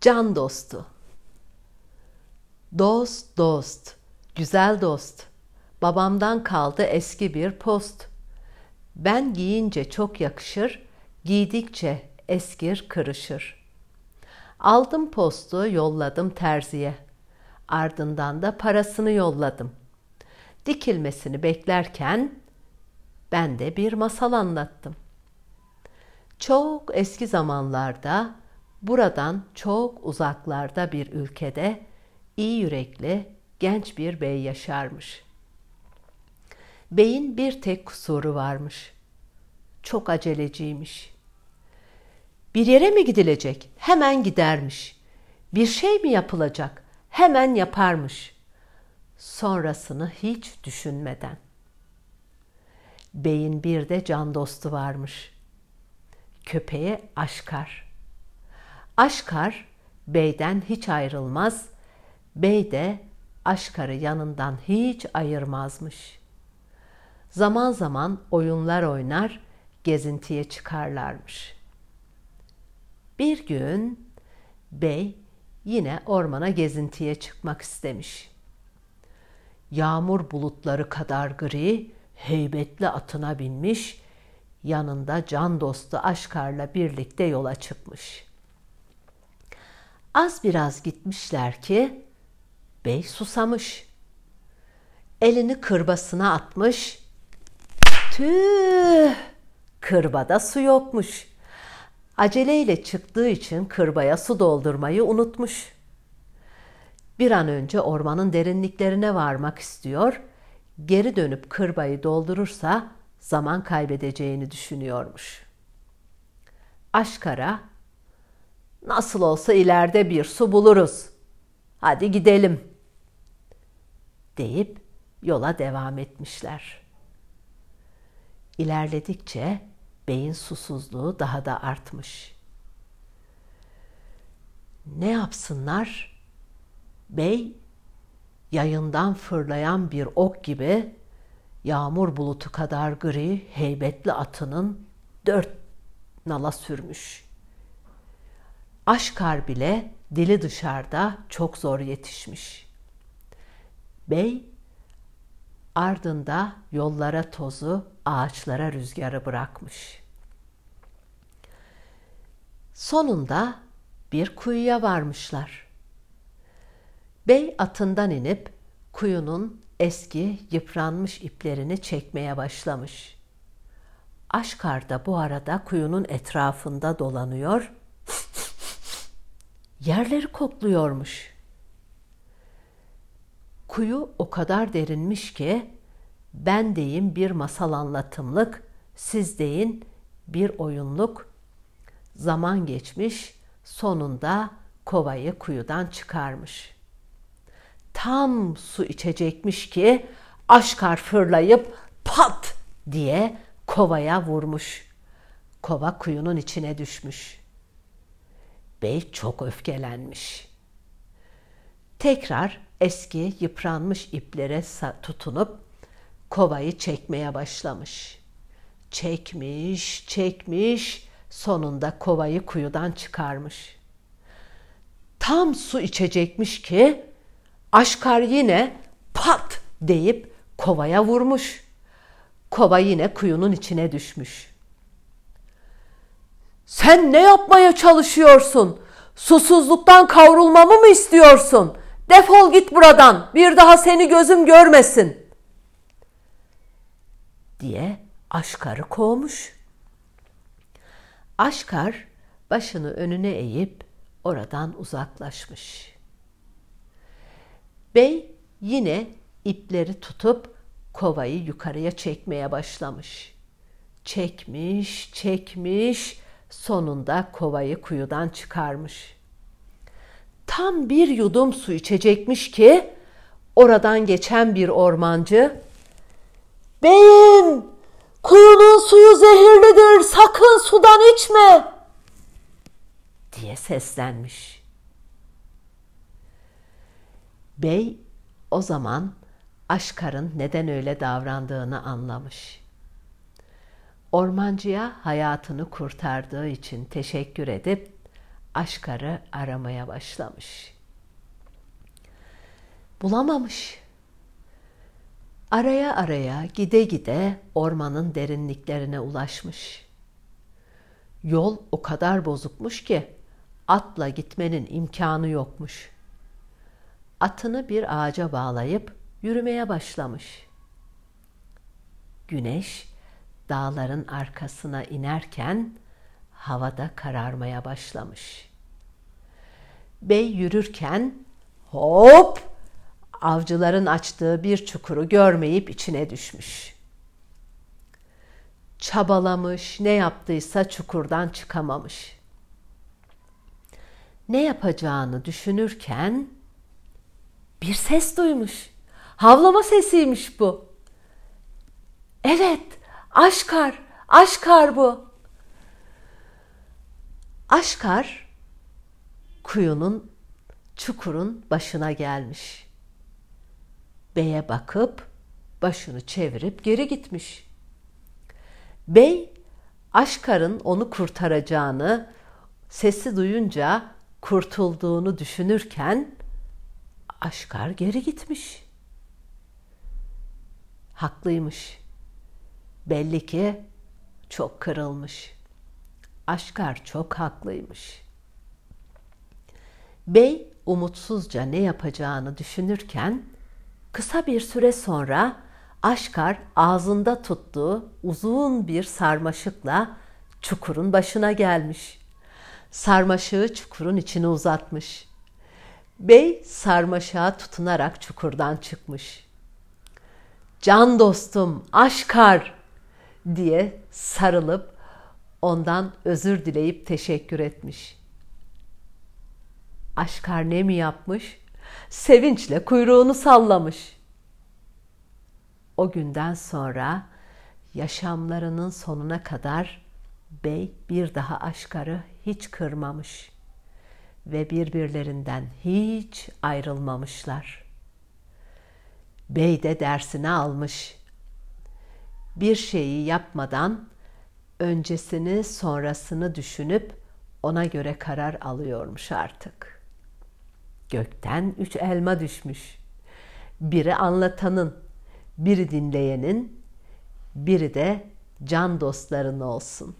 Can dostu. Dost dost, güzel dost. Babamdan kaldı eski bir post. Ben giyince çok yakışır, giydikçe eskir kırışır. Aldım postu, yolladım terziye. Ardından da parasını yolladım. Dikilmesini beklerken ben de bir masal anlattım. Çok eski zamanlarda buradan çok uzaklarda bir ülkede iyi yürekli genç bir bey yaşarmış. Beyin bir tek kusuru varmış. Çok aceleciymiş. Bir yere mi gidilecek? Hemen gidermiş. Bir şey mi yapılacak? Hemen yaparmış. Sonrasını hiç düşünmeden. Beyin bir de can dostu varmış. Köpeği Aşkar. Aşkar beyden hiç ayrılmaz, bey de Aşkar'ı yanından hiç ayırmazmış. Zaman zaman oyunlar oynar, gezintiye çıkarlarmış. Bir gün bey yine ormana gezintiye çıkmak istemiş. Yağmur bulutları kadar gri, heybetli atına binmiş, yanında can dostu Aşkar'la birlikte yola çıkmış. Az biraz gitmişler ki bey susamış. Elini kırbasına atmış. Tüh! Kırbada su yokmuş. Aceleyle çıktığı için kırbaya su doldurmayı unutmuş. Bir an önce ormanın derinliklerine varmak istiyor, geri dönüp kırbayı doldurursa zaman kaybedeceğini düşünüyormuş. Aşkara, nasıl olsa ileride bir su buluruz. Hadi gidelim deyip yola devam etmişler. İlerledikçe beyin susuzluğu daha da artmış. Ne yapsınlar? Bey yayından fırlayan bir ok gibi yağmur bulutu kadar gri heybetli atının dört nala sürmüş. Aşkar bile dili dışarıda çok zor yetişmiş. Bey ardında yollara tozu, ağaçlara rüzgarı bırakmış. Sonunda bir kuyuya varmışlar. Bey atından inip kuyunun eski yıpranmış iplerini çekmeye başlamış. Aşkar da bu arada kuyunun etrafında dolanıyor, yerleri kokluyormuş. Kuyu o kadar derinmiş ki ben deyin bir masal anlatımlık, siz deyin bir oyunluk. Zaman geçmiş, sonunda kovayı kuyudan çıkarmış. Tam su içecekmiş ki aşkar fırlayıp pat diye kovaya vurmuş. Kova kuyunun içine düşmüş. Bey çok öfkelenmiş. Tekrar eski yıpranmış iplere tutunup kovayı çekmeye başlamış. Çekmiş, çekmiş, sonunda kovayı kuyudan çıkarmış. Tam su içecekmiş ki Aşkar yine pat deyip kovaya vurmuş. Kova yine kuyunun içine düşmüş. Sen ne yapmaya çalışıyorsun? Susuzluktan kavrulmamı mı istiyorsun? Defol git buradan. Bir daha seni gözüm görmesin. Diye Aşkar'ı kovmuş. Aşkar başını önüne eğip oradan uzaklaşmış. Bey yine ipleri tutup kovayı yukarıya çekmeye başlamış. Çekmiş, çekmiş, sonunda kovayı kuyudan çıkarmış. Tam bir yudum su içecekmiş ki oradan geçen bir ormancı "Beyim, kuyunun suyu zehirlidir, sakın sudan içme." diye seslenmiş. Bey o zaman Aşkar'ın neden öyle davrandığını anlamış. Ormancıya hayatını kurtardığı için teşekkür edip Aşkar'ı aramaya başlamış. Bulamamış. Araya araya gide gide ormanın derinliklerine ulaşmış. Yol o kadar bozukmuş ki atla gitmenin imkanı yokmuş. Atını bir ağaca bağlayıp yürümeye başlamış. Güneş dağların arkasına inerken havada kararmaya başlamış. Bey yürürken hop avcıların açtığı bir çukuru görmeyip içine düşmüş. Çabalamış, ne yaptıysa çukurdan çıkamamış. Ne yapacağını düşünürken bir ses duymuş. Havlama sesiymiş bu. Evet, aşkar, aşkar bu. Aşkar kuyunun, çukurun başına gelmiş. Bey'e bakıp başını çevirip geri gitmiş. Bey Aşkar'ın onu kurtaracağını sesi duyunca kurtulduğunu düşünürken Aşkar geri gitmiş. Haklıymış. Belli ki çok kırılmış. Aşkar çok haklıymış. Bey umutsuzca ne yapacağını düşünürken kısa bir süre sonra Aşkar ağzında tuttuğu uzun bir sarmaşıkla çukurun başına gelmiş. Sarmaşığı çukurun içine uzatmış. Bey sarmaşığa tutunarak çukurdan çıkmış. Can dostum, Aşkar diye sarılıp ondan özür dileyip teşekkür etmiş. Aşkar ne mi yapmış? Sevinçle kuyruğunu sallamış. O günden sonra yaşamlarının sonuna kadar bey bir daha aşkarı hiç kırmamış ve birbirlerinden hiç ayrılmamışlar. Bey de dersini almış. Bir şeyi yapmadan öncesini sonrasını düşünüp ona göre karar alıyormuş artık. Gökten üç elma düşmüş. Biri anlatanın, biri dinleyenin, biri de can dostların olsun.''